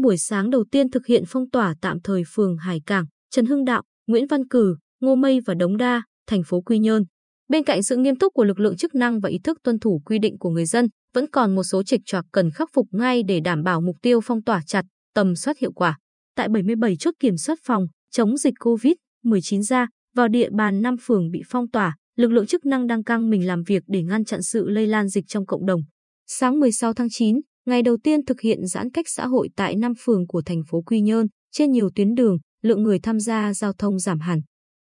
buổi sáng đầu tiên thực hiện phong tỏa tạm thời phường Hải Cảng, Trần Hưng Đạo, Nguyễn Văn Cử, Ngô Mây và Đống Đa, thành phố Quy Nhơn. Bên cạnh sự nghiêm túc của lực lượng chức năng và ý thức tuân thủ quy định của người dân, vẫn còn một số trịch trọc cần khắc phục ngay để đảm bảo mục tiêu phong tỏa chặt, tầm soát hiệu quả. Tại 77 chốt kiểm soát phòng chống dịch COVID-19 ra, vào địa bàn 5 phường bị phong tỏa, lực lượng chức năng đang căng mình làm việc để ngăn chặn sự lây lan dịch trong cộng đồng. Sáng 16 tháng 9, ngày đầu tiên thực hiện giãn cách xã hội tại 5 phường của thành phố Quy Nhơn, trên nhiều tuyến đường, lượng người tham gia giao thông giảm hẳn.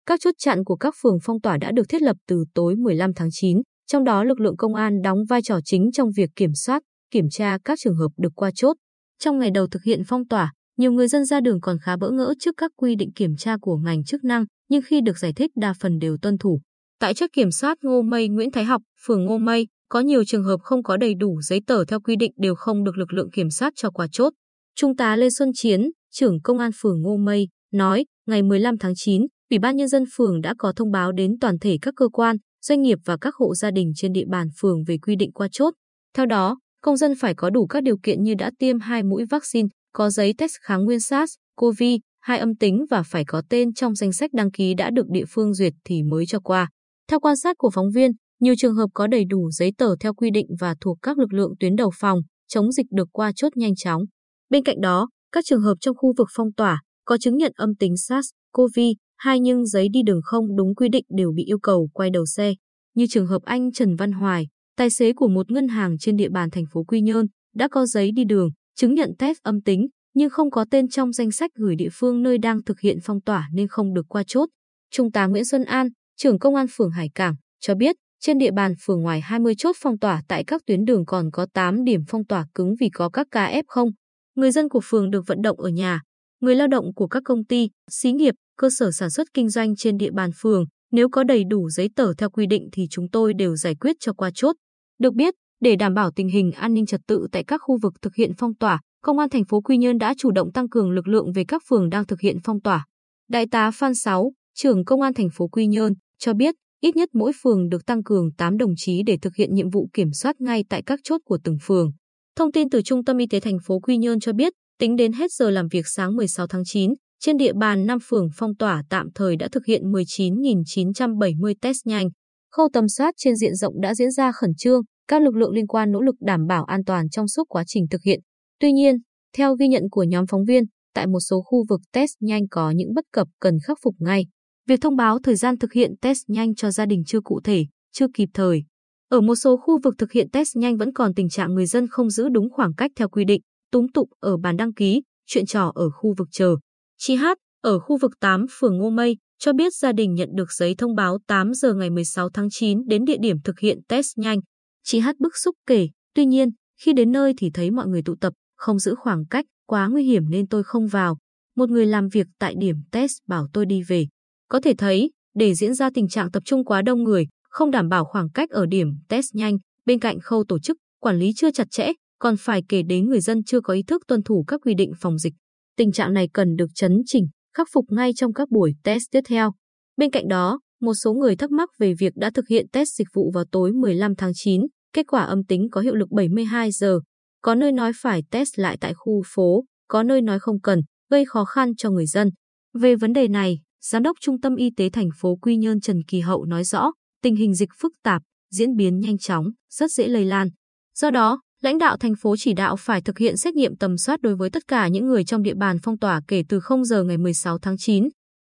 Các chốt chặn của các phường phong tỏa đã được thiết lập từ tối 15 tháng 9, trong đó lực lượng công an đóng vai trò chính trong việc kiểm soát, kiểm tra các trường hợp được qua chốt. Trong ngày đầu thực hiện phong tỏa, nhiều người dân ra đường còn khá bỡ ngỡ trước các quy định kiểm tra của ngành chức năng, nhưng khi được giải thích đa phần đều tuân thủ. Tại chốt kiểm soát Ngô Mây Nguyễn Thái Học, phường Ngô Mây, có nhiều trường hợp không có đầy đủ giấy tờ theo quy định đều không được lực lượng kiểm soát cho qua chốt. Trung tá Lê Xuân Chiến, trưởng công an phường Ngô Mây, nói, ngày 15 tháng 9, Ủy ban Nhân dân phường đã có thông báo đến toàn thể các cơ quan, doanh nghiệp và các hộ gia đình trên địa bàn phường về quy định qua chốt. Theo đó, công dân phải có đủ các điều kiện như đã tiêm hai mũi vaccine, có giấy test kháng nguyên SARS, CoV, hai âm tính và phải có tên trong danh sách đăng ký đã được địa phương duyệt thì mới cho qua. Theo quan sát của phóng viên, nhiều trường hợp có đầy đủ giấy tờ theo quy định và thuộc các lực lượng tuyến đầu phòng, chống dịch được qua chốt nhanh chóng. Bên cạnh đó, các trường hợp trong khu vực phong tỏa có chứng nhận âm tính SARS, CoV, hai nhưng giấy đi đường không đúng quy định đều bị yêu cầu quay đầu xe. Như trường hợp anh Trần Văn Hoài, tài xế của một ngân hàng trên địa bàn thành phố Quy Nhơn, đã có giấy đi đường, chứng nhận test âm tính, nhưng không có tên trong danh sách gửi địa phương nơi đang thực hiện phong tỏa nên không được qua chốt. Trung tá Nguyễn Xuân An, trưởng công an phường Hải Cảng, cho biết trên địa bàn phường ngoài 20 chốt phong tỏa tại các tuyến đường còn có 8 điểm phong tỏa cứng vì có các ca F0. Người dân của phường được vận động ở nhà. Người lao động của các công ty, xí nghiệp, cơ sở sản xuất kinh doanh trên địa bàn phường, nếu có đầy đủ giấy tờ theo quy định thì chúng tôi đều giải quyết cho qua chốt. Được biết, để đảm bảo tình hình an ninh trật tự tại các khu vực thực hiện phong tỏa, Công an thành phố Quy Nhơn đã chủ động tăng cường lực lượng về các phường đang thực hiện phong tỏa. Đại tá Phan Sáu, trưởng Công an thành phố Quy Nhơn, cho biết ít nhất mỗi phường được tăng cường 8 đồng chí để thực hiện nhiệm vụ kiểm soát ngay tại các chốt của từng phường. Thông tin từ Trung tâm Y tế thành phố Quy Nhơn cho biết, tính đến hết giờ làm việc sáng 16 tháng 9, trên địa bàn 5 phường phong tỏa tạm thời đã thực hiện 19.970 test nhanh. Khâu tầm soát trên diện rộng đã diễn ra khẩn trương, các lực lượng liên quan nỗ lực đảm bảo an toàn trong suốt quá trình thực hiện. Tuy nhiên, theo ghi nhận của nhóm phóng viên, tại một số khu vực test nhanh có những bất cập cần khắc phục ngay. Việc thông báo thời gian thực hiện test nhanh cho gia đình chưa cụ thể, chưa kịp thời. Ở một số khu vực thực hiện test nhanh vẫn còn tình trạng người dân không giữ đúng khoảng cách theo quy định, túng tụng ở bàn đăng ký, chuyện trò ở khu vực chờ. Chị Hát, ở khu vực 8 phường Ngô Mây, cho biết gia đình nhận được giấy thông báo 8 giờ ngày 16 tháng 9 đến địa điểm thực hiện test nhanh. Chị Hát bức xúc kể, tuy nhiên, khi đến nơi thì thấy mọi người tụ tập, không giữ khoảng cách, quá nguy hiểm nên tôi không vào. Một người làm việc tại điểm test bảo tôi đi về. Có thể thấy, để diễn ra tình trạng tập trung quá đông người, không đảm bảo khoảng cách ở điểm test nhanh, bên cạnh khâu tổ chức, quản lý chưa chặt chẽ, còn phải kể đến người dân chưa có ý thức tuân thủ các quy định phòng dịch. Tình trạng này cần được chấn chỉnh, khắc phục ngay trong các buổi test tiếp theo. Bên cạnh đó, một số người thắc mắc về việc đã thực hiện test dịch vụ vào tối 15 tháng 9, kết quả âm tính có hiệu lực 72 giờ. Có nơi nói phải test lại tại khu phố, có nơi nói không cần, gây khó khăn cho người dân. Về vấn đề này, Giám đốc Trung tâm Y tế thành phố Quy Nhơn Trần Kỳ Hậu nói rõ, tình hình dịch phức tạp, diễn biến nhanh chóng, rất dễ lây lan. Do đó, lãnh đạo thành phố chỉ đạo phải thực hiện xét nghiệm tầm soát đối với tất cả những người trong địa bàn phong tỏa kể từ 0 giờ ngày 16 tháng 9,